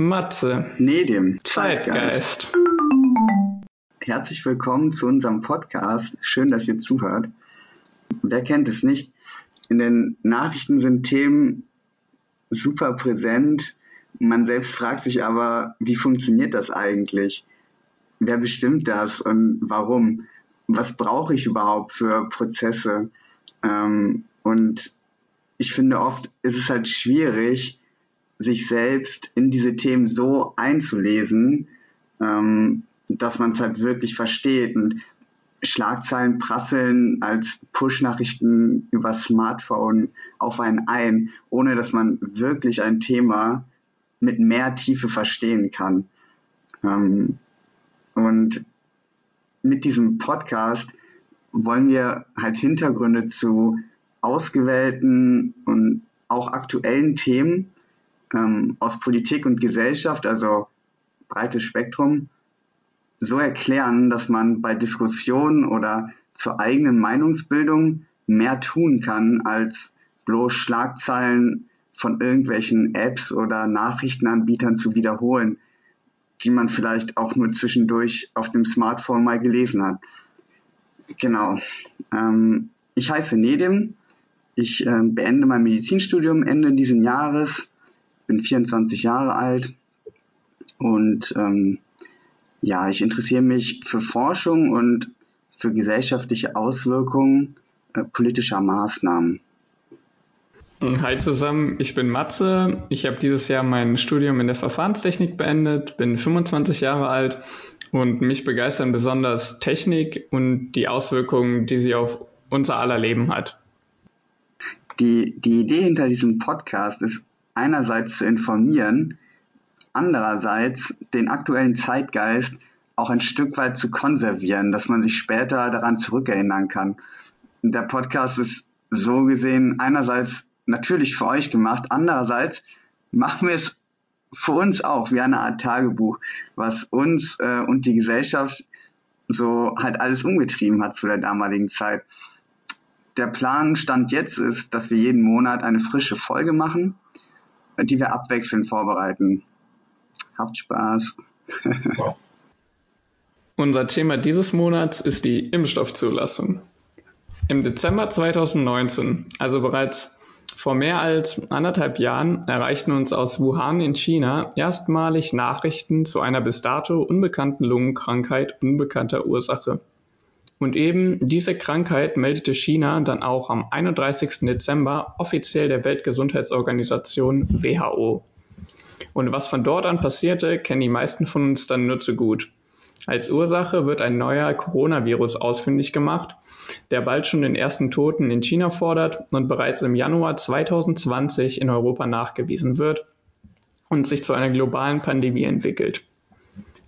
Matze. Nee, dem Zeitgeist. Zeitgeist. Herzlich willkommen zu unserem Podcast. Schön, dass ihr zuhört. Wer kennt es nicht? In den Nachrichten sind Themen super präsent. Man selbst fragt sich aber, wie funktioniert das eigentlich? Wer bestimmt das und warum? Was brauche ich überhaupt für Prozesse? Ähm, und ich finde oft ist es halt schwierig, sich selbst in diese Themen so einzulesen, ähm, dass man es halt wirklich versteht. Und Schlagzeilen prasseln als Push-Nachrichten über Smartphone auf einen ein, ohne dass man wirklich ein Thema mit mehr Tiefe verstehen kann. Ähm, und mit diesem Podcast wollen wir halt Hintergründe zu ausgewählten und auch aktuellen Themen ähm, aus Politik und Gesellschaft, also breites Spektrum, so erklären, dass man bei Diskussionen oder zur eigenen Meinungsbildung mehr tun kann, als bloß Schlagzeilen von irgendwelchen Apps oder Nachrichtenanbietern zu wiederholen, die man vielleicht auch nur zwischendurch auf dem Smartphone mal gelesen hat. Genau. Ähm, ich heiße Nedim. Ich äh, beende mein Medizinstudium Ende dieses Jahres, bin 24 Jahre alt und ähm, ja, ich interessiere mich für Forschung und für gesellschaftliche Auswirkungen äh, politischer Maßnahmen. Hi zusammen, ich bin Matze. Ich habe dieses Jahr mein Studium in der Verfahrenstechnik beendet, bin 25 Jahre alt und mich begeistern besonders Technik und die Auswirkungen, die sie auf unser aller Leben hat. Die, die Idee hinter diesem Podcast ist einerseits zu informieren, andererseits den aktuellen Zeitgeist auch ein Stück weit zu konservieren, dass man sich später daran zurückerinnern kann. Der Podcast ist so gesehen einerseits natürlich für euch gemacht, andererseits machen wir es für uns auch wie eine Art Tagebuch, was uns äh, und die Gesellschaft so halt alles umgetrieben hat zu der damaligen Zeit. Der Plan Stand jetzt ist, dass wir jeden Monat eine frische Folge machen, die wir abwechselnd vorbereiten. Habt Spaß. Unser Thema dieses Monats ist die Impfstoffzulassung. Im Dezember 2019, also bereits vor mehr als anderthalb Jahren, erreichten uns aus Wuhan in China erstmalig Nachrichten zu einer bis dato unbekannten Lungenkrankheit unbekannter Ursache. Und eben diese Krankheit meldete China dann auch am 31. Dezember offiziell der Weltgesundheitsorganisation WHO. Und was von dort an passierte, kennen die meisten von uns dann nur zu gut. Als Ursache wird ein neuer Coronavirus ausfindig gemacht, der bald schon den ersten Toten in China fordert und bereits im Januar 2020 in Europa nachgewiesen wird und sich zu einer globalen Pandemie entwickelt.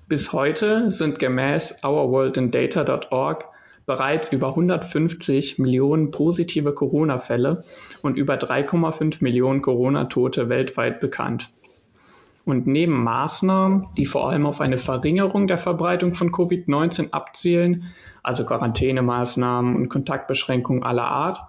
Bis heute sind gemäß ourworldindata.org bereits über 150 Millionen positive Corona-Fälle und über 3,5 Millionen Corona-Tote weltweit bekannt. Und neben Maßnahmen, die vor allem auf eine Verringerung der Verbreitung von Covid-19 abzielen, also Quarantänemaßnahmen und Kontaktbeschränkungen aller Art,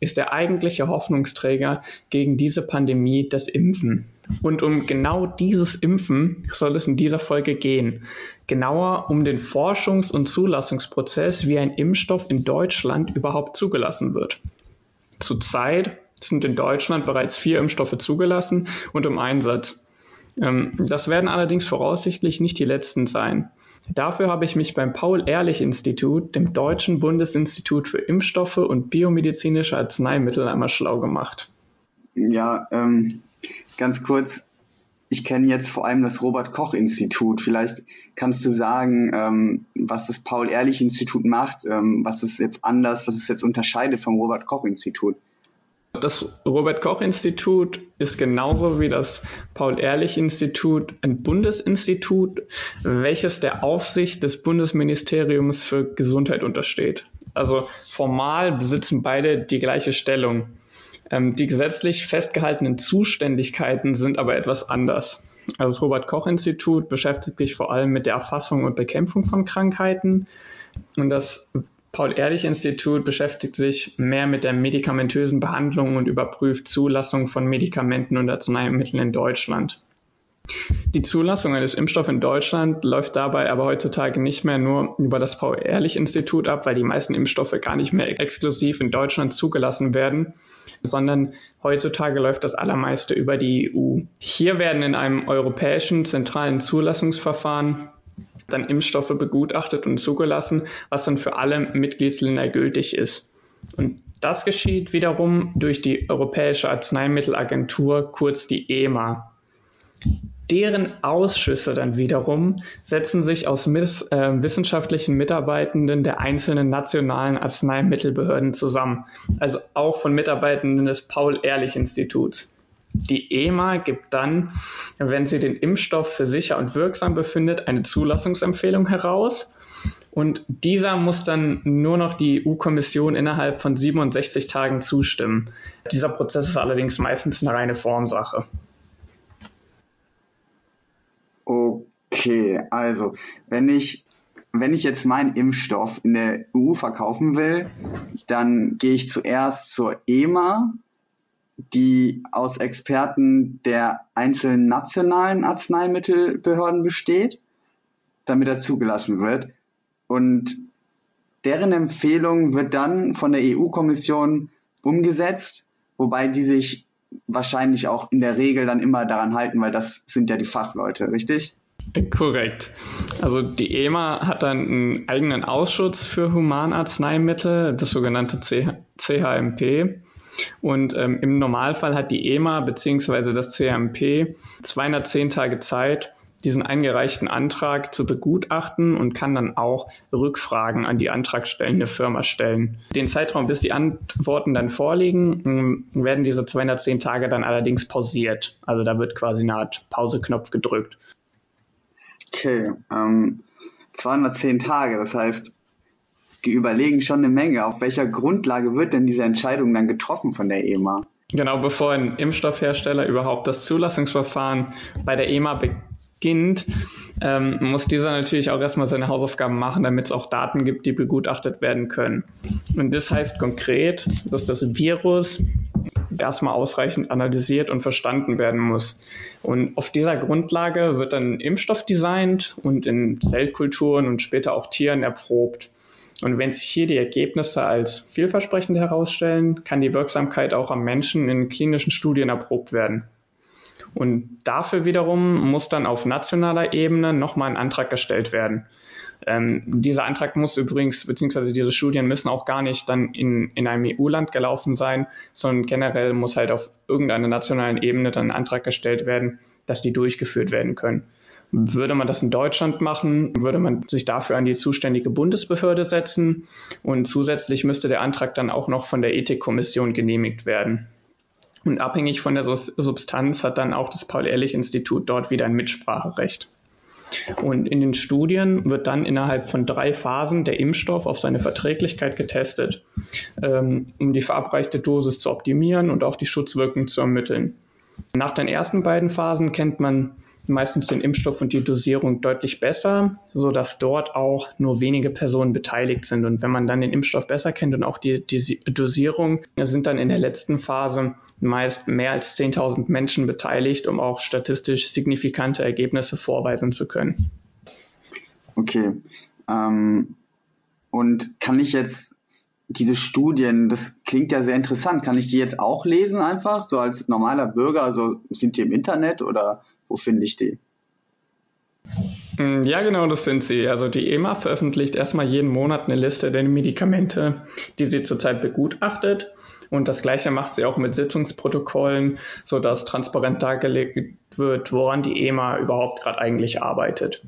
ist der eigentliche Hoffnungsträger gegen diese Pandemie das Impfen. Und um genau dieses Impfen soll es in dieser Folge gehen. Genauer um den Forschungs- und Zulassungsprozess, wie ein Impfstoff in Deutschland überhaupt zugelassen wird. Zurzeit sind in Deutschland bereits vier Impfstoffe zugelassen und im Einsatz. Ähm, das werden allerdings voraussichtlich nicht die letzten sein. Dafür habe ich mich beim Paul-Ehrlich-Institut, dem Deutschen Bundesinstitut für Impfstoffe und biomedizinische Arzneimittel, einmal schlau gemacht. Ja, ähm, ganz kurz. Ich kenne jetzt vor allem das Robert-Koch-Institut. Vielleicht kannst du sagen, ähm, was das Paul-Ehrlich-Institut macht, ähm, was es jetzt anders, was es jetzt unterscheidet vom Robert-Koch-Institut. Das Robert Koch Institut ist genauso wie das Paul Ehrlich Institut ein Bundesinstitut, welches der Aufsicht des Bundesministeriums für Gesundheit untersteht. Also formal besitzen beide die gleiche Stellung. Ähm, die gesetzlich festgehaltenen Zuständigkeiten sind aber etwas anders. Also das Robert Koch Institut beschäftigt sich vor allem mit der Erfassung und Bekämpfung von Krankheiten und das Paul-Ehrlich-Institut beschäftigt sich mehr mit der medikamentösen Behandlung und überprüft Zulassung von Medikamenten und Arzneimitteln in Deutschland. Die Zulassung eines Impfstoffs in Deutschland läuft dabei aber heutzutage nicht mehr nur über das Paul-Ehrlich-Institut ab, weil die meisten Impfstoffe gar nicht mehr exklusiv in Deutschland zugelassen werden, sondern heutzutage läuft das allermeiste über die EU. Hier werden in einem europäischen zentralen Zulassungsverfahren dann Impfstoffe begutachtet und zugelassen, was dann für alle Mitgliedsländer gültig ist. Und das geschieht wiederum durch die Europäische Arzneimittelagentur, kurz die EMA. Deren Ausschüsse dann wiederum setzen sich aus miss, äh, wissenschaftlichen Mitarbeitenden der einzelnen nationalen Arzneimittelbehörden zusammen, also auch von Mitarbeitenden des Paul-Ehrlich-Instituts. Die EMA gibt dann, wenn sie den Impfstoff für sicher und wirksam befindet, eine Zulassungsempfehlung heraus. Und dieser muss dann nur noch die EU-Kommission innerhalb von 67 Tagen zustimmen. Dieser Prozess ist allerdings meistens eine reine Formsache. Okay, also wenn ich wenn ich jetzt meinen Impfstoff in der EU verkaufen will, dann gehe ich zuerst zur EMA, die aus Experten der einzelnen nationalen Arzneimittelbehörden besteht, damit er zugelassen wird. Und deren Empfehlung wird dann von der EU-Kommission umgesetzt, wobei die sich wahrscheinlich auch in der Regel dann immer daran halten, weil das sind ja die Fachleute, richtig? Korrekt. Also die EMA hat dann einen eigenen Ausschuss für Humanarzneimittel, das sogenannte CHMP. Und ähm, im Normalfall hat die EMA bzw. das CHMP 210 Tage Zeit, diesen eingereichten Antrag zu begutachten und kann dann auch Rückfragen an die antragstellende Firma stellen. Den Zeitraum, bis die Antworten dann vorliegen, ähm, werden diese 210 Tage dann allerdings pausiert. Also da wird quasi eine Art Pauseknopf gedrückt. Okay, ähm, 210 Tage, das heißt, die überlegen schon eine Menge. Auf welcher Grundlage wird denn diese Entscheidung dann getroffen von der EMA? Genau, bevor ein Impfstoffhersteller überhaupt das Zulassungsverfahren bei der EMA beginnt, ähm, muss dieser natürlich auch erstmal seine Hausaufgaben machen, damit es auch Daten gibt, die begutachtet werden können. Und das heißt konkret, dass das Virus erstmal ausreichend analysiert und verstanden werden muss. Und auf dieser Grundlage wird dann Impfstoff designt und in Zellkulturen und später auch Tieren erprobt. Und wenn sich hier die Ergebnisse als vielversprechend herausstellen, kann die Wirksamkeit auch am Menschen in klinischen Studien erprobt werden. Und dafür wiederum muss dann auf nationaler Ebene nochmal ein Antrag gestellt werden. Ähm, dieser Antrag muss übrigens, beziehungsweise diese Studien müssen auch gar nicht dann in, in einem EU-Land gelaufen sein, sondern generell muss halt auf irgendeiner nationalen Ebene dann ein Antrag gestellt werden, dass die durchgeführt werden können. Würde man das in Deutschland machen, würde man sich dafür an die zuständige Bundesbehörde setzen und zusätzlich müsste der Antrag dann auch noch von der Ethikkommission genehmigt werden. Und abhängig von der Substanz hat dann auch das Paul-Ehrlich-Institut dort wieder ein Mitspracherecht. Und in den Studien wird dann innerhalb von drei Phasen der Impfstoff auf seine Verträglichkeit getestet, ähm, um die verabreichte Dosis zu optimieren und auch die Schutzwirkung zu ermitteln. Nach den ersten beiden Phasen kennt man meistens den Impfstoff und die Dosierung deutlich besser, so dass dort auch nur wenige Personen beteiligt sind. Und wenn man dann den Impfstoff besser kennt und auch die, die Dosierung, sind dann in der letzten Phase meist mehr als 10.000 Menschen beteiligt, um auch statistisch signifikante Ergebnisse vorweisen zu können. Okay. Ähm, und kann ich jetzt diese Studien, das klingt ja sehr interessant, kann ich die jetzt auch lesen einfach, so als normaler Bürger? Also sind die im Internet oder wo finde ich die? Mm, ja, genau, das sind sie. Also die EMA veröffentlicht erstmal jeden Monat eine Liste der Medikamente, die sie zurzeit begutachtet. Und das gleiche macht sie auch mit Sitzungsprotokollen, sodass transparent dargelegt wird, woran die EMA überhaupt gerade eigentlich arbeitet.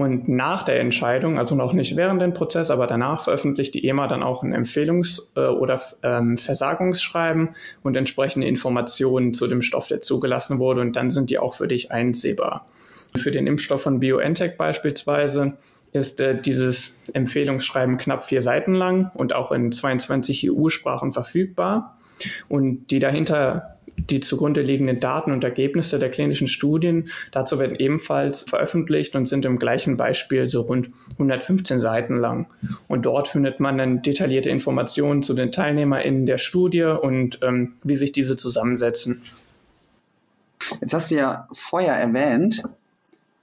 Und nach der Entscheidung, also noch nicht während dem Prozess, aber danach veröffentlicht die EMA dann auch ein Empfehlungs- äh, oder ähm, Versagungsschreiben und entsprechende Informationen zu dem Stoff, der zugelassen wurde. Und dann sind die auch für dich einsehbar. Für den Impfstoff von BioNTech beispielsweise ist äh, dieses Empfehlungsschreiben knapp vier Seiten lang und auch in 22 EU-Sprachen verfügbar. Und die dahinter die zugrunde liegenden Daten und Ergebnisse der klinischen Studien dazu werden ebenfalls veröffentlicht und sind im gleichen Beispiel so rund 115 Seiten lang. Und dort findet man dann detaillierte Informationen zu den TeilnehmerInnen der Studie und ähm, wie sich diese zusammensetzen. Jetzt hast du ja vorher erwähnt,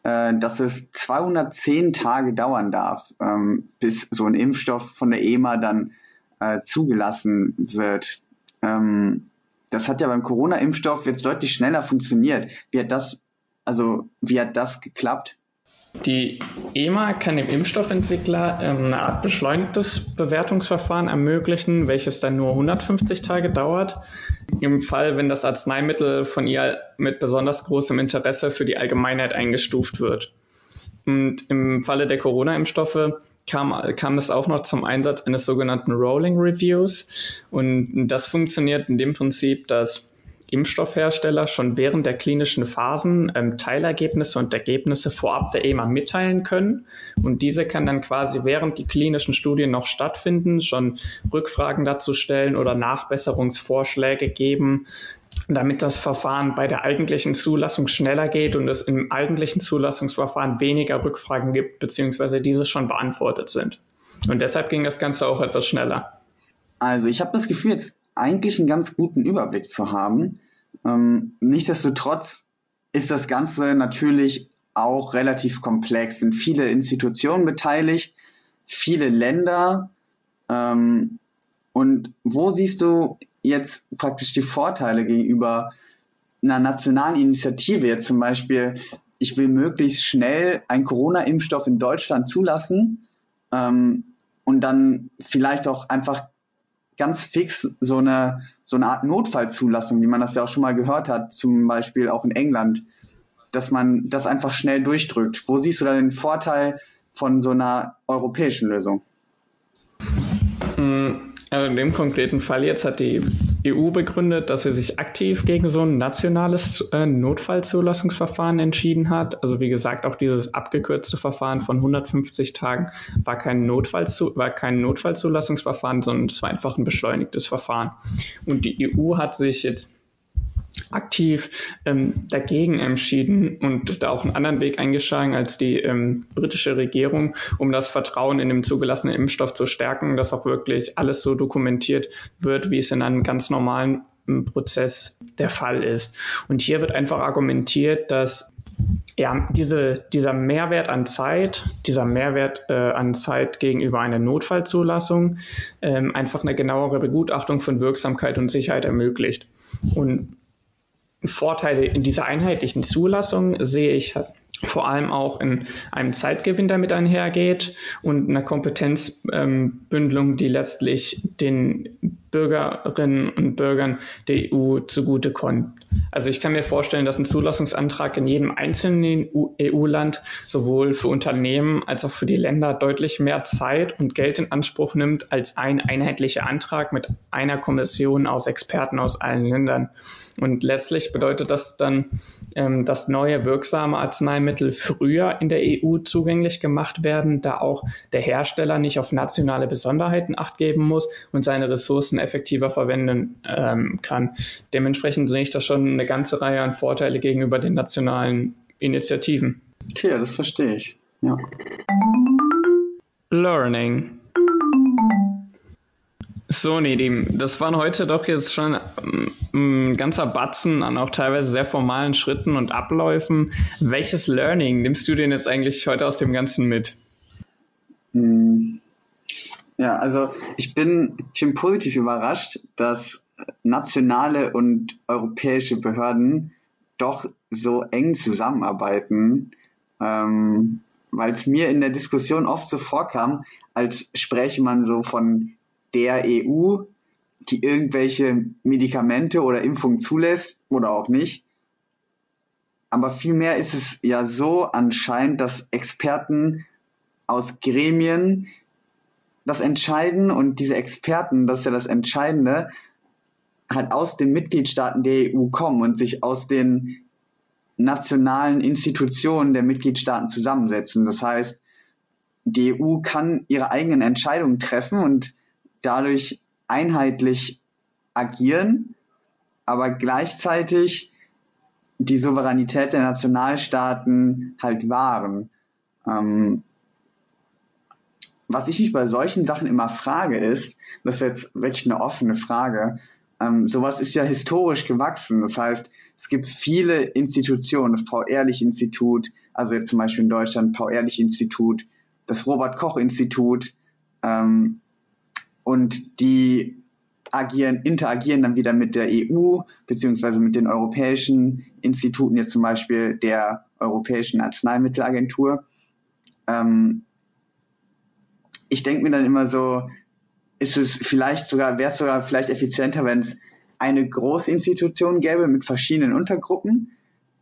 äh, dass es 210 Tage dauern darf, ähm, bis so ein Impfstoff von der EMA dann äh, zugelassen wird. Ähm, das hat ja beim Corona-Impfstoff jetzt deutlich schneller funktioniert. Wie hat das, also wie hat das geklappt? Die EMA kann dem Impfstoffentwickler ähm, eine Art beschleunigtes Bewertungsverfahren ermöglichen, welches dann nur 150 Tage dauert. Im Fall, wenn das Arzneimittel von ihr mit besonders großem Interesse für die Allgemeinheit eingestuft wird. Und im Falle der Corona-Impfstoffe kam, kam es auch noch zum Einsatz eines sogenannten Rolling Reviews. Und das funktioniert in dem Prinzip, dass Impfstoffhersteller schon während der klinischen Phasen ähm, Teilergebnisse und Ergebnisse vorab der EMA mitteilen können. Und diese kann dann quasi während die klinischen Studien noch stattfinden, schon Rückfragen dazu stellen oder Nachbesserungsvorschläge geben, damit das Verfahren bei der eigentlichen Zulassung schneller geht und es im eigentlichen Zulassungsverfahren weniger Rückfragen gibt, beziehungsweise diese schon beantwortet sind. Und deshalb ging das Ganze auch etwas schneller. Also ich habe das Gefühl, jetzt eigentlich einen ganz guten Überblick zu haben. Ähm, nichtsdestotrotz ist das Ganze natürlich auch relativ komplex, sind viele Institutionen beteiligt, viele Länder. Ähm, und wo siehst du jetzt praktisch die Vorteile gegenüber einer nationalen Initiative, jetzt zum Beispiel, ich will möglichst schnell einen Corona-Impfstoff in Deutschland zulassen ähm, und dann vielleicht auch einfach ganz fix so eine, so eine Art Notfallzulassung, wie man das ja auch schon mal gehört hat, zum Beispiel auch in England, dass man das einfach schnell durchdrückt. Wo siehst du da den Vorteil von so einer europäischen Lösung? Hm, also in dem konkreten Fall jetzt hat die EU begründet, dass sie sich aktiv gegen so ein nationales äh, Notfallzulassungsverfahren entschieden hat. Also wie gesagt, auch dieses abgekürzte Verfahren von 150 Tagen war kein, Notfallzu war kein Notfallzulassungsverfahren, sondern es war einfach ein beschleunigtes Verfahren. Und die EU hat sich jetzt aktiv ähm, dagegen entschieden und da auch einen anderen Weg eingeschlagen als die ähm, britische Regierung, um das Vertrauen in den zugelassenen Impfstoff zu stärken, dass auch wirklich alles so dokumentiert wird, wie es in einem ganz normalen ähm, Prozess der Fall ist. Und hier wird einfach argumentiert, dass ja, diese, dieser Mehrwert an Zeit, dieser Mehrwert äh, an Zeit gegenüber einer Notfallzulassung ähm, einfach eine genauere Begutachtung von Wirksamkeit und Sicherheit ermöglicht. Und Vorteile in dieser einheitlichen Zulassung sehe ich vor allem auch in einem Zeitgewinn damit einhergeht und einer Kompetenzbündelung, ähm, die letztlich den Bürgerinnen und Bürgern der EU zugutekommt. Also ich kann mir vorstellen, dass ein Zulassungsantrag in jedem einzelnen EU-Land sowohl für Unternehmen als auch für die Länder deutlich mehr Zeit und Geld in Anspruch nimmt als ein einheitlicher Antrag mit einer Kommission aus Experten aus allen Ländern. Und letztlich bedeutet das dann, ähm, dass neue wirksame Arzneimittel früher in der EU zugänglich gemacht werden, da auch der Hersteller nicht auf nationale Besonderheiten acht geben muss und seine Ressourcen effektiver verwenden ähm, kann. Dementsprechend sehe ich das schon eine ganze Reihe an Vorteile gegenüber den nationalen Initiativen. Okay, das verstehe ich. Ja. Learning. So, Nedim, das waren heute doch jetzt schon mm, ein ganzer Batzen an auch teilweise sehr formalen Schritten und Abläufen. Welches Learning nimmst du denn jetzt eigentlich heute aus dem Ganzen mit? Hm. Ja, also ich bin, ich bin positiv überrascht, dass nationale und europäische Behörden doch so eng zusammenarbeiten, ähm, weil es mir in der Diskussion oft so vorkam, als spräche man so von der EU, die irgendwelche Medikamente oder Impfungen zulässt oder auch nicht. Aber vielmehr ist es ja so anscheinend, dass Experten aus Gremien das entscheiden und diese Experten, das ist ja das Entscheidende, halt aus den Mitgliedstaaten der EU kommen und sich aus den nationalen Institutionen der Mitgliedstaaten zusammensetzen. Das heißt, die EU kann ihre eigenen Entscheidungen treffen und dadurch einheitlich agieren, aber gleichzeitig die Souveränität der Nationalstaaten halt wahren. Ähm, was ich mich bei solchen Sachen immer frage ist, das ist jetzt wirklich eine offene Frage, ähm, sowas ist ja historisch gewachsen. Das heißt, es gibt viele Institutionen, das Paul-Ehrlich-Institut, also jetzt zum Beispiel in Deutschland Paul-Ehrlich-Institut, das Robert-Koch-Institut, ähm, und die agieren, interagieren dann wieder mit der EU beziehungsweise mit den europäischen Instituten, jetzt zum Beispiel der Europäischen Arzneimittelagentur. Ähm, ich denke mir dann immer so, ist es vielleicht sogar, wäre es sogar vielleicht effizienter, wenn es eine Großinstitution gäbe mit verschiedenen Untergruppen,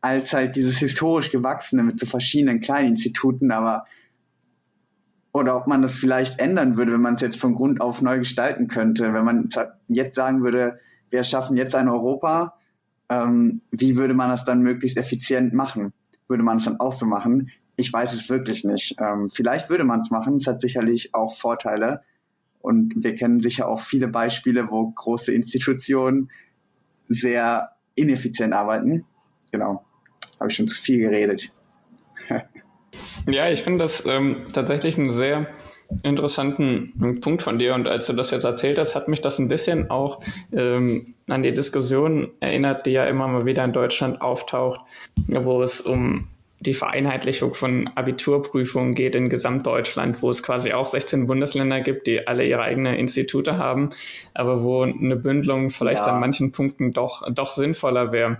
als halt dieses historisch gewachsene mit so verschiedenen kleinen Instituten, aber oder ob man das vielleicht ändern würde, wenn man es jetzt von Grund auf neu gestalten könnte. Wenn man jetzt sagen würde, wir schaffen jetzt ein Europa, ähm, wie würde man das dann möglichst effizient machen? Würde man es dann auch so machen? Ich weiß es wirklich nicht. Ähm, vielleicht würde man es machen. Es hat sicherlich auch Vorteile. Und wir kennen sicher auch viele Beispiele, wo große Institutionen sehr ineffizient arbeiten. Genau. Habe ich schon zu viel geredet. Ja, ich finde das ähm, tatsächlich einen sehr interessanten Punkt von dir. Und als du das jetzt erzählt hast, hat mich das ein bisschen auch ähm, an die Diskussion erinnert, die ja immer mal wieder in Deutschland auftaucht, wo es um die Vereinheitlichung von Abiturprüfungen geht in Gesamtdeutschland, wo es quasi auch 16 Bundesländer gibt, die alle ihre eigenen Institute haben, aber wo eine Bündelung vielleicht ja. an manchen Punkten doch, doch sinnvoller wäre.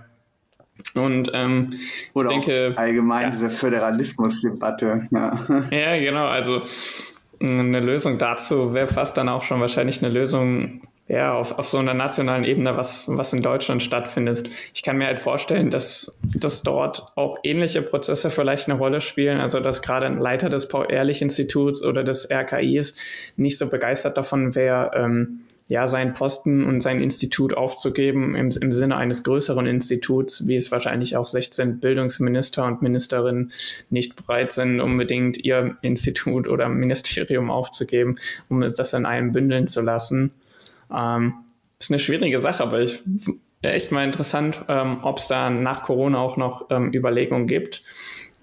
Und ähm, Oder ich denke allgemein ja. diese Föderalismusdebatte. Ja. ja, genau. Also eine Lösung dazu wäre fast dann auch schon wahrscheinlich eine Lösung ja, auf, auf so einer nationalen Ebene, was, was in Deutschland stattfindet. Ich kann mir halt vorstellen, dass, dass dort auch ähnliche Prozesse vielleicht eine Rolle spielen. Also, dass gerade ein Leiter des Paul-Ehrlich-Instituts oder des RKIs nicht so begeistert davon wäre, ähm, ja, seinen Posten und sein Institut aufzugeben im, im Sinne eines größeren Instituts, wie es wahrscheinlich auch 16 Bildungsminister und Ministerinnen nicht bereit sind, unbedingt ihr Institut oder Ministerium aufzugeben, um das in einem bündeln zu lassen. Ähm, ist eine schwierige Sache, aber ich echt mal interessant, ähm, ob es da nach Corona auch noch ähm, Überlegungen gibt.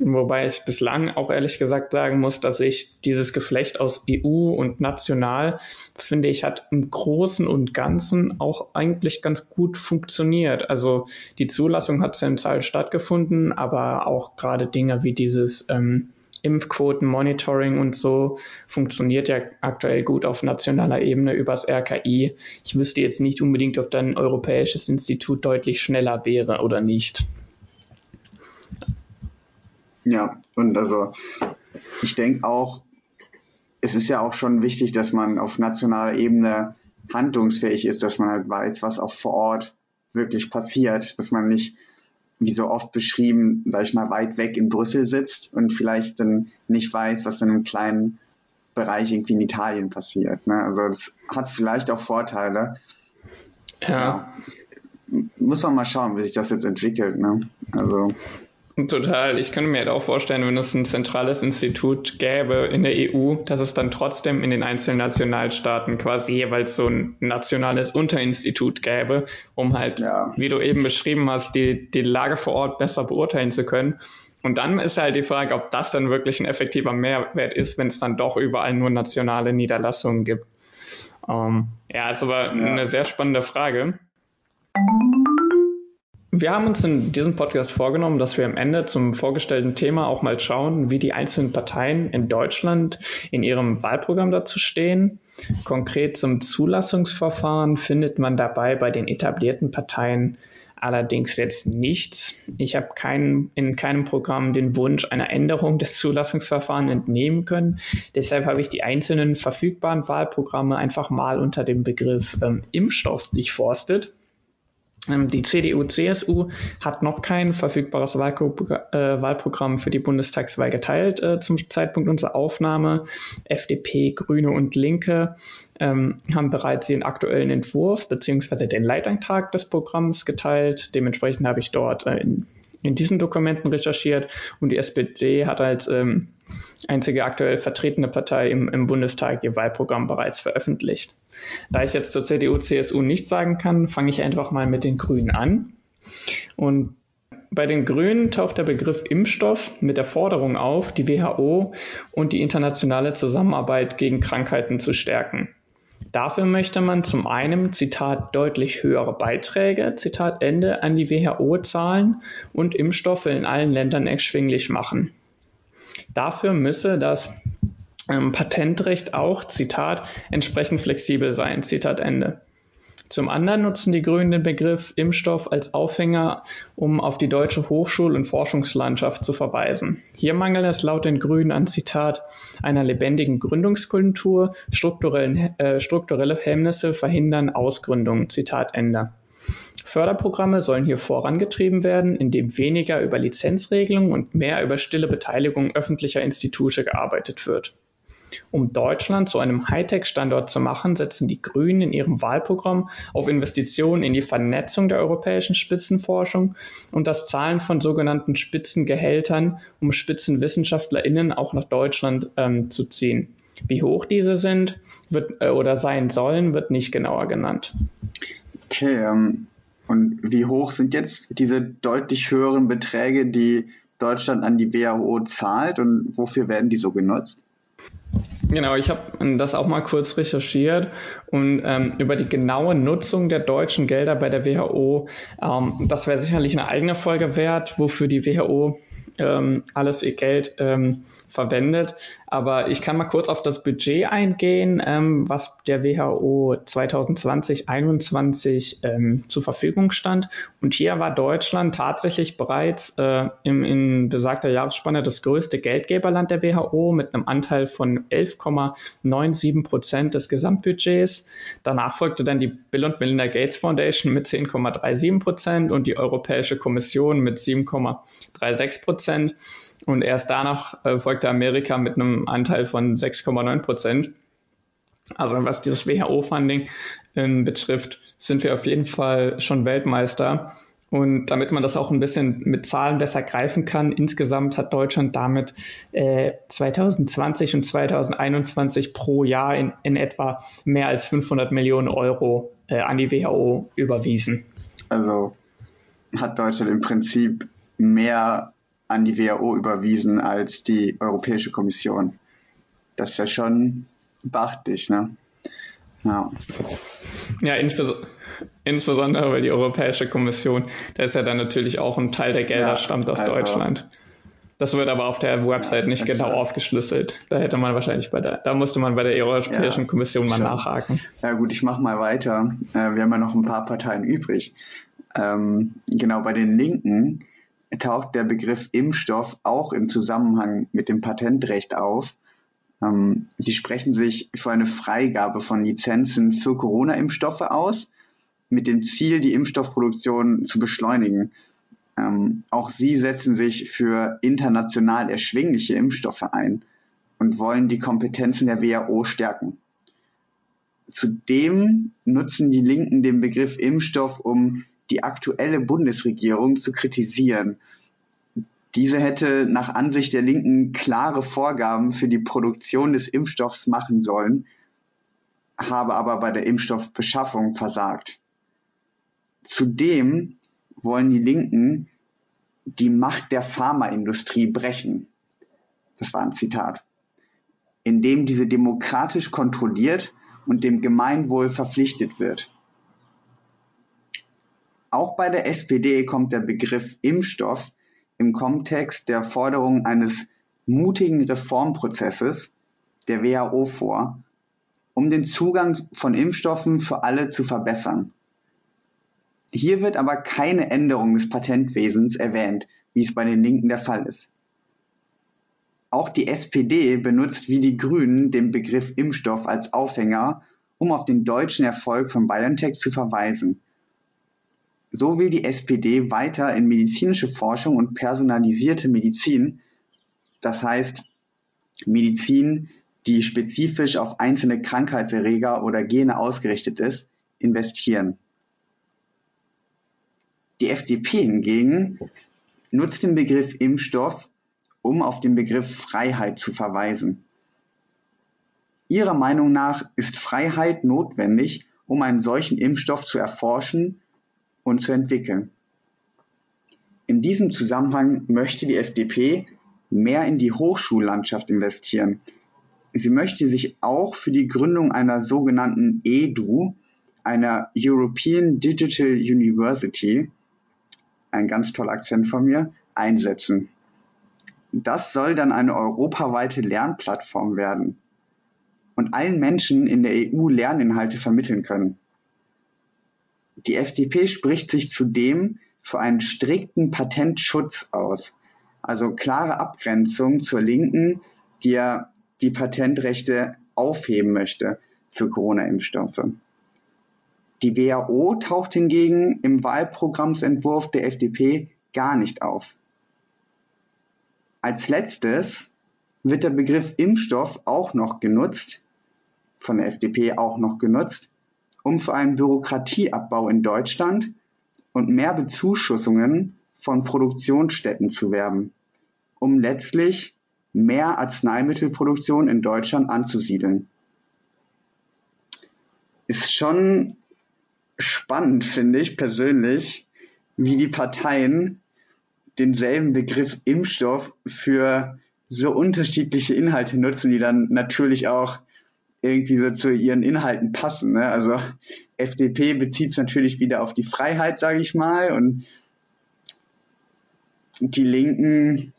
Wobei ich bislang auch ehrlich gesagt sagen muss, dass ich dieses Geflecht aus EU und national, finde ich, hat im Großen und Ganzen auch eigentlich ganz gut funktioniert. Also die Zulassung hat zentral stattgefunden, aber auch gerade Dinge wie dieses ähm, Impfquoten-Monitoring und so funktioniert ja aktuell gut auf nationaler Ebene übers RKI. Ich wüsste jetzt nicht unbedingt, ob dann ein europäisches Institut deutlich schneller wäre oder nicht. Ja, und also ich denke auch, es ist ja auch schon wichtig, dass man auf nationaler Ebene handlungsfähig ist, dass man halt weiß, was auch vor Ort wirklich passiert, dass man nicht, wie so oft beschrieben, sag ich mal, weit weg in Brüssel sitzt und vielleicht dann nicht weiß, was in einem kleinen Bereich irgendwie in Italien passiert. Ne? Also das hat vielleicht auch Vorteile. Ja. ja. Muss man mal schauen, wie sich das jetzt entwickelt. Ne? Also Total. Ich könnte mir halt auch vorstellen, wenn es ein zentrales Institut gäbe in der EU, dass es dann trotzdem in den einzelnen Nationalstaaten quasi jeweils so ein nationales Unterinstitut gäbe, um halt, ja. wie du eben beschrieben hast, die, die Lage vor Ort besser beurteilen zu können. Und dann ist halt die Frage, ob das dann wirklich ein effektiver Mehrwert ist, wenn es dann doch überall nur nationale Niederlassungen gibt. Ähm, ja, ist aber ja. eine sehr spannende Frage. Wir haben uns in diesem Podcast vorgenommen, dass wir am Ende zum vorgestellten Thema auch mal schauen, wie die einzelnen Parteien in Deutschland in ihrem Wahlprogramm dazu stehen. Konkret zum Zulassungsverfahren findet man dabei bei den etablierten Parteien allerdings jetzt nichts. Ich habe kein, in keinem Programm den Wunsch einer Änderung des Zulassungsverfahrens entnehmen können. Deshalb habe ich die einzelnen verfügbaren Wahlprogramme einfach mal unter dem Begriff ähm, Impfstoff durchforstet. Ähm, die CDU-CSU hat noch kein verfügbares äh, Wahlprogramm für die Bundestagswahl geteilt äh, zum Zeitpunkt unserer Aufnahme. FDP, Grüne und Linke ähm, haben bereits ihren aktuellen Entwurf bzw. den Leitantrag des Programms geteilt. Dementsprechend habe ich dort äh, in, in, diesen Dokumenten recherchiert und die SPD hat als ähm, einzige aktuell vertretene Partei im, im Bundestag ihr Wahlprogramm bereits veröffentlicht. Da ich jetzt zur CDU, CSU nichts sagen kann, fange ich einfach mal mit den Grünen an. Und bei den Grünen taucht der Begriff Impfstoff mit der Forderung auf, die WHO und die internationale Zusammenarbeit gegen Krankheiten zu stärken. Dafür möchte man zum einen, Zitat, deutlich höhere Beiträge, Zitat Ende, an die WHO zahlen und Impfstoffe in allen Ländern erschwinglich machen. Dafür müsse das ähm, Patentrecht auch, Zitat, entsprechend flexibel sein, Zitat Ende. Zum anderen nutzen die Grünen den Begriff Impfstoff als Aufhänger, um auf die deutsche Hochschul- und Forschungslandschaft zu verweisen. Hier mangelt es laut den Grünen an Zitat einer lebendigen Gründungskultur, strukturellen, äh, strukturelle Hemmnisse verhindern Ausgründungen. Zitat Ende. Förderprogramme sollen hier vorangetrieben werden, indem weniger über Lizenzregelungen und mehr über stille Beteiligung öffentlicher Institute gearbeitet wird. Um Deutschland zu einem Hightech-Standort zu machen, setzen die Grünen in ihrem Wahlprogramm auf Investitionen in die Vernetzung der europäischen Spitzenforschung und das Zahlen von sogenannten Spitzengehältern, um SpitzenwissenschaftlerInnen auch nach Deutschland ähm, zu ziehen. Wie hoch diese sind wird, äh, oder sein sollen, wird nicht genauer genannt. Okay, ähm, und wie hoch sind jetzt diese deutlich höheren Beträge, die Deutschland an die WHO zahlt und wofür werden die so genutzt? Genau, ich habe das auch mal kurz recherchiert und ähm, über die genaue Nutzung der deutschen Gelder bei der WHO. Ähm, das wäre sicherlich eine eigene Folge wert, wofür die WHO ähm, alles ihr Geld ähm, verwendet. Aber ich kann mal kurz auf das Budget eingehen, ähm, was der WHO 2020-21 ähm, zur Verfügung stand. Und hier war Deutschland tatsächlich bereits äh, im, in besagter Jahresspanne das größte Geldgeberland der WHO mit einem Anteil von 11,97 Prozent des Gesamtbudgets. Danach folgte dann die Bill und Melinda Gates Foundation mit 10,37 Prozent und die Europäische Kommission mit 7,36 Prozent. Und erst danach äh, folgte Amerika mit einem Anteil von 6,9 Prozent. Also was dieses WHO-Funding äh, betrifft, sind wir auf jeden Fall schon Weltmeister. Und damit man das auch ein bisschen mit Zahlen besser greifen kann, insgesamt hat Deutschland damit äh, 2020 und 2021 pro Jahr in, in etwa mehr als 500 Millionen Euro äh, an die WHO überwiesen. Also hat Deutschland im Prinzip mehr an die WHO überwiesen als die Europäische Kommission. Das ist ja schon beachtlich, ne? Ja, ja insbes insbesondere weil die Europäische Kommission, da ist ja dann natürlich auch ein Teil der Gelder ja, stammt aus also, Deutschland. Das wird aber auf der Website ja, nicht genau ja. aufgeschlüsselt. Da hätte man wahrscheinlich bei der, da musste man bei der Europäischen ja, Kommission mal schon. nachhaken. Ja gut, ich mache mal weiter. Äh, wir haben ja noch ein paar Parteien übrig. Ähm, genau, bei den Linken taucht der Begriff Impfstoff auch im Zusammenhang mit dem Patentrecht auf. Ähm, sie sprechen sich für eine Freigabe von Lizenzen für Corona-Impfstoffe aus, mit dem Ziel, die Impfstoffproduktion zu beschleunigen. Ähm, auch sie setzen sich für international erschwingliche Impfstoffe ein und wollen die Kompetenzen der WHO stärken. Zudem nutzen die Linken den Begriff Impfstoff, um die aktuelle Bundesregierung zu kritisieren. Diese hätte nach Ansicht der Linken klare Vorgaben für die Produktion des Impfstoffs machen sollen, habe aber bei der Impfstoffbeschaffung versagt. Zudem wollen die Linken die Macht der Pharmaindustrie brechen. Das war ein Zitat. Indem diese demokratisch kontrolliert und dem Gemeinwohl verpflichtet wird. Auch bei der SPD kommt der Begriff Impfstoff im Kontext der Forderung eines mutigen Reformprozesses der WHO vor, um den Zugang von Impfstoffen für alle zu verbessern. Hier wird aber keine Änderung des Patentwesens erwähnt, wie es bei den Linken der Fall ist. Auch die SPD benutzt wie die Grünen den Begriff Impfstoff als Aufhänger, um auf den deutschen Erfolg von BioNTech zu verweisen so will die SPD weiter in medizinische Forschung und personalisierte Medizin, das heißt Medizin, die spezifisch auf einzelne Krankheitserreger oder Gene ausgerichtet ist, investieren. Die FDP hingegen nutzt den Begriff Impfstoff, um auf den Begriff Freiheit zu verweisen. Ihrer Meinung nach ist Freiheit notwendig, um einen solchen Impfstoff zu erforschen und zu entwickeln. In diesem Zusammenhang möchte die FDP mehr in die Hochschullandschaft investieren. Sie möchte sich auch für die Gründung einer sogenannten EDU, einer European Digital University, ein ganz toller Akzent von mir, einsetzen. Das soll dann eine europaweite Lernplattform werden und allen Menschen in der EU Lerninhalte vermitteln können. Die FDP spricht sich zudem für einen strikten Patentschutz aus, also klare Abgrenzung zur Linken, die ja die Patentrechte aufheben möchte für Corona-Impfstoffe. Die WHO taucht hingegen im Wahlprogrammsentwurf der FDP gar nicht auf. Als letztes wird der Begriff Impfstoff auch noch genutzt, von der FDP auch noch genutzt, um für einen Bürokratieabbau in Deutschland und mehr Bezuschussungen von Produktionsstätten zu werben, um letztlich mehr Arzneimittelproduktion in Deutschland anzusiedeln. Ist schon spannend, finde ich persönlich, wie die Parteien denselben Begriff Impfstoff für so unterschiedliche Inhalte nutzen, die dann natürlich auch irgendwie so zu ihren Inhalten passen. Ne? Also FDP bezieht es natürlich wieder auf die Freiheit, sage ich mal, und die Linken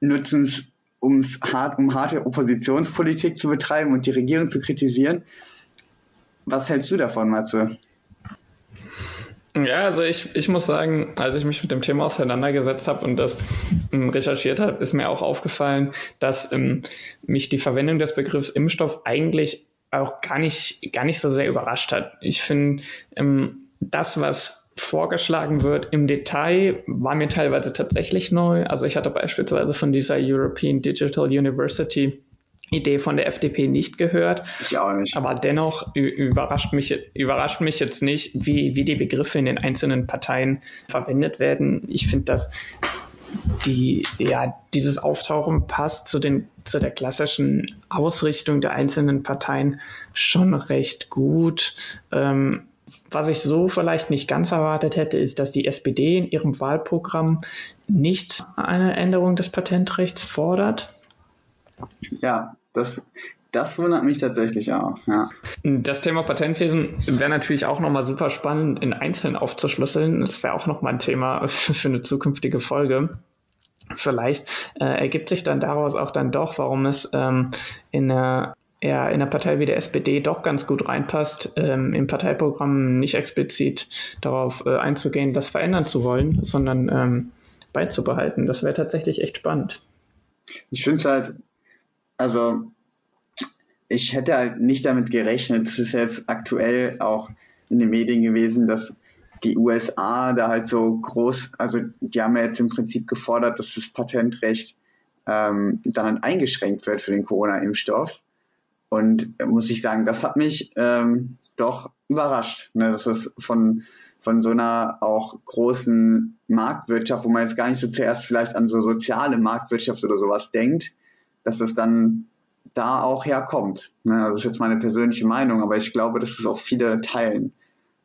nutzen es, um's hart, um harte Oppositionspolitik zu betreiben und die Regierung zu kritisieren. Was hältst du davon, Matze? Ja, also ich, ich muss sagen, als ich mich mit dem Thema auseinandergesetzt habe und das ähm, recherchiert habe, ist mir auch aufgefallen, dass ähm, mich die Verwendung des Begriffs Impfstoff eigentlich auch gar nicht, gar nicht so sehr überrascht hat. Ich finde, ähm, das, was vorgeschlagen wird im Detail, war mir teilweise tatsächlich neu. Also ich hatte beispielsweise von dieser European Digital University Idee von der FDP nicht gehört. Ich auch nicht. Aber dennoch überrascht mich, überrascht mich jetzt nicht, wie, wie die Begriffe in den einzelnen Parteien verwendet werden. Ich finde, dass die, ja, dieses Auftauchen passt zu, den, zu der klassischen Ausrichtung der einzelnen Parteien schon recht gut. Ähm, was ich so vielleicht nicht ganz erwartet hätte, ist, dass die SPD in ihrem Wahlprogramm nicht eine Änderung des Patentrechts fordert. Ja, das, das wundert mich tatsächlich auch. Ja. Das Thema Patentwesen wäre natürlich auch nochmal super spannend in Einzelnen aufzuschlüsseln. Das wäre auch nochmal ein Thema für eine zukünftige Folge. Vielleicht äh, ergibt sich dann daraus auch dann doch, warum es ähm, in der ja, in der Partei wie der SPD doch ganz gut reinpasst, ähm, im Parteiprogramm nicht explizit darauf äh, einzugehen, das verändern zu wollen, sondern ähm, beizubehalten. Das wäre tatsächlich echt spannend. Ich finde es halt also ich hätte halt nicht damit gerechnet, es ist jetzt aktuell auch in den Medien gewesen, dass die USA da halt so groß, also die haben ja jetzt im Prinzip gefordert, dass das Patentrecht ähm, dann halt eingeschränkt wird für den Corona-Impfstoff. Und muss ich sagen, das hat mich ähm, doch überrascht, ne, dass es von, von so einer auch großen Marktwirtschaft, wo man jetzt gar nicht so zuerst vielleicht an so soziale Marktwirtschaft oder sowas denkt, dass es dann da auch herkommt. Ne? Das ist jetzt meine persönliche Meinung, aber ich glaube, dass es auch viele teilen,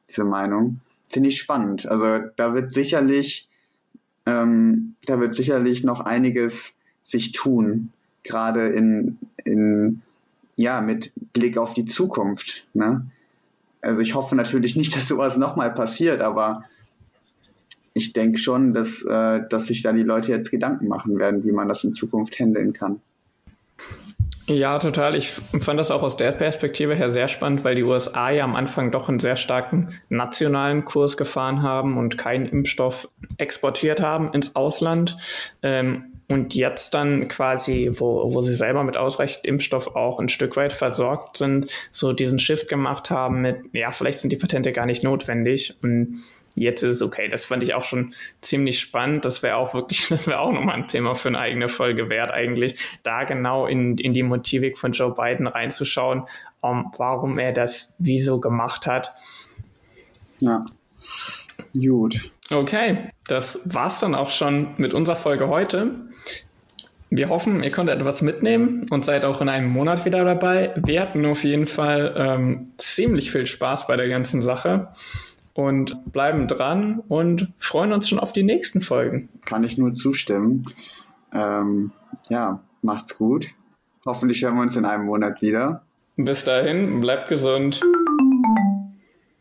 diese Meinung. Finde ich spannend. Also da wird sicherlich, ähm, da wird sicherlich noch einiges sich tun, gerade in, in ja, mit Blick auf die Zukunft. Ne? Also ich hoffe natürlich nicht, dass sowas nochmal passiert, aber ich denke schon, dass, äh, dass sich da die Leute jetzt Gedanken machen werden, wie man das in Zukunft handeln kann. Ja, total. Ich fand das auch aus der Perspektive her sehr spannend, weil die USA ja am Anfang doch einen sehr starken nationalen Kurs gefahren haben und keinen Impfstoff exportiert haben ins Ausland. Ähm, und jetzt dann quasi, wo, wo sie selber mit ausreichend Impfstoff auch ein Stück weit versorgt sind, so diesen Shift gemacht haben mit, ja, vielleicht sind die Patente gar nicht notwendig. Und jetzt ist es okay. Das fand ich auch schon ziemlich spannend. Das wäre auch wirklich, das wäre auch nochmal ein Thema für eine eigene Folge wert, eigentlich, da genau in, in die Motivik von Joe Biden reinzuschauen, um, warum er das wieso gemacht hat. Ja. Gut. Okay, das war's dann auch schon mit unserer Folge heute. Wir hoffen, ihr konntet etwas mitnehmen und seid auch in einem Monat wieder dabei. Wir hatten auf jeden Fall ähm, ziemlich viel Spaß bei der ganzen Sache und bleiben dran und freuen uns schon auf die nächsten Folgen. Kann ich nur zustimmen. Ähm, ja, macht's gut. Hoffentlich hören wir uns in einem Monat wieder. Bis dahin, bleibt gesund.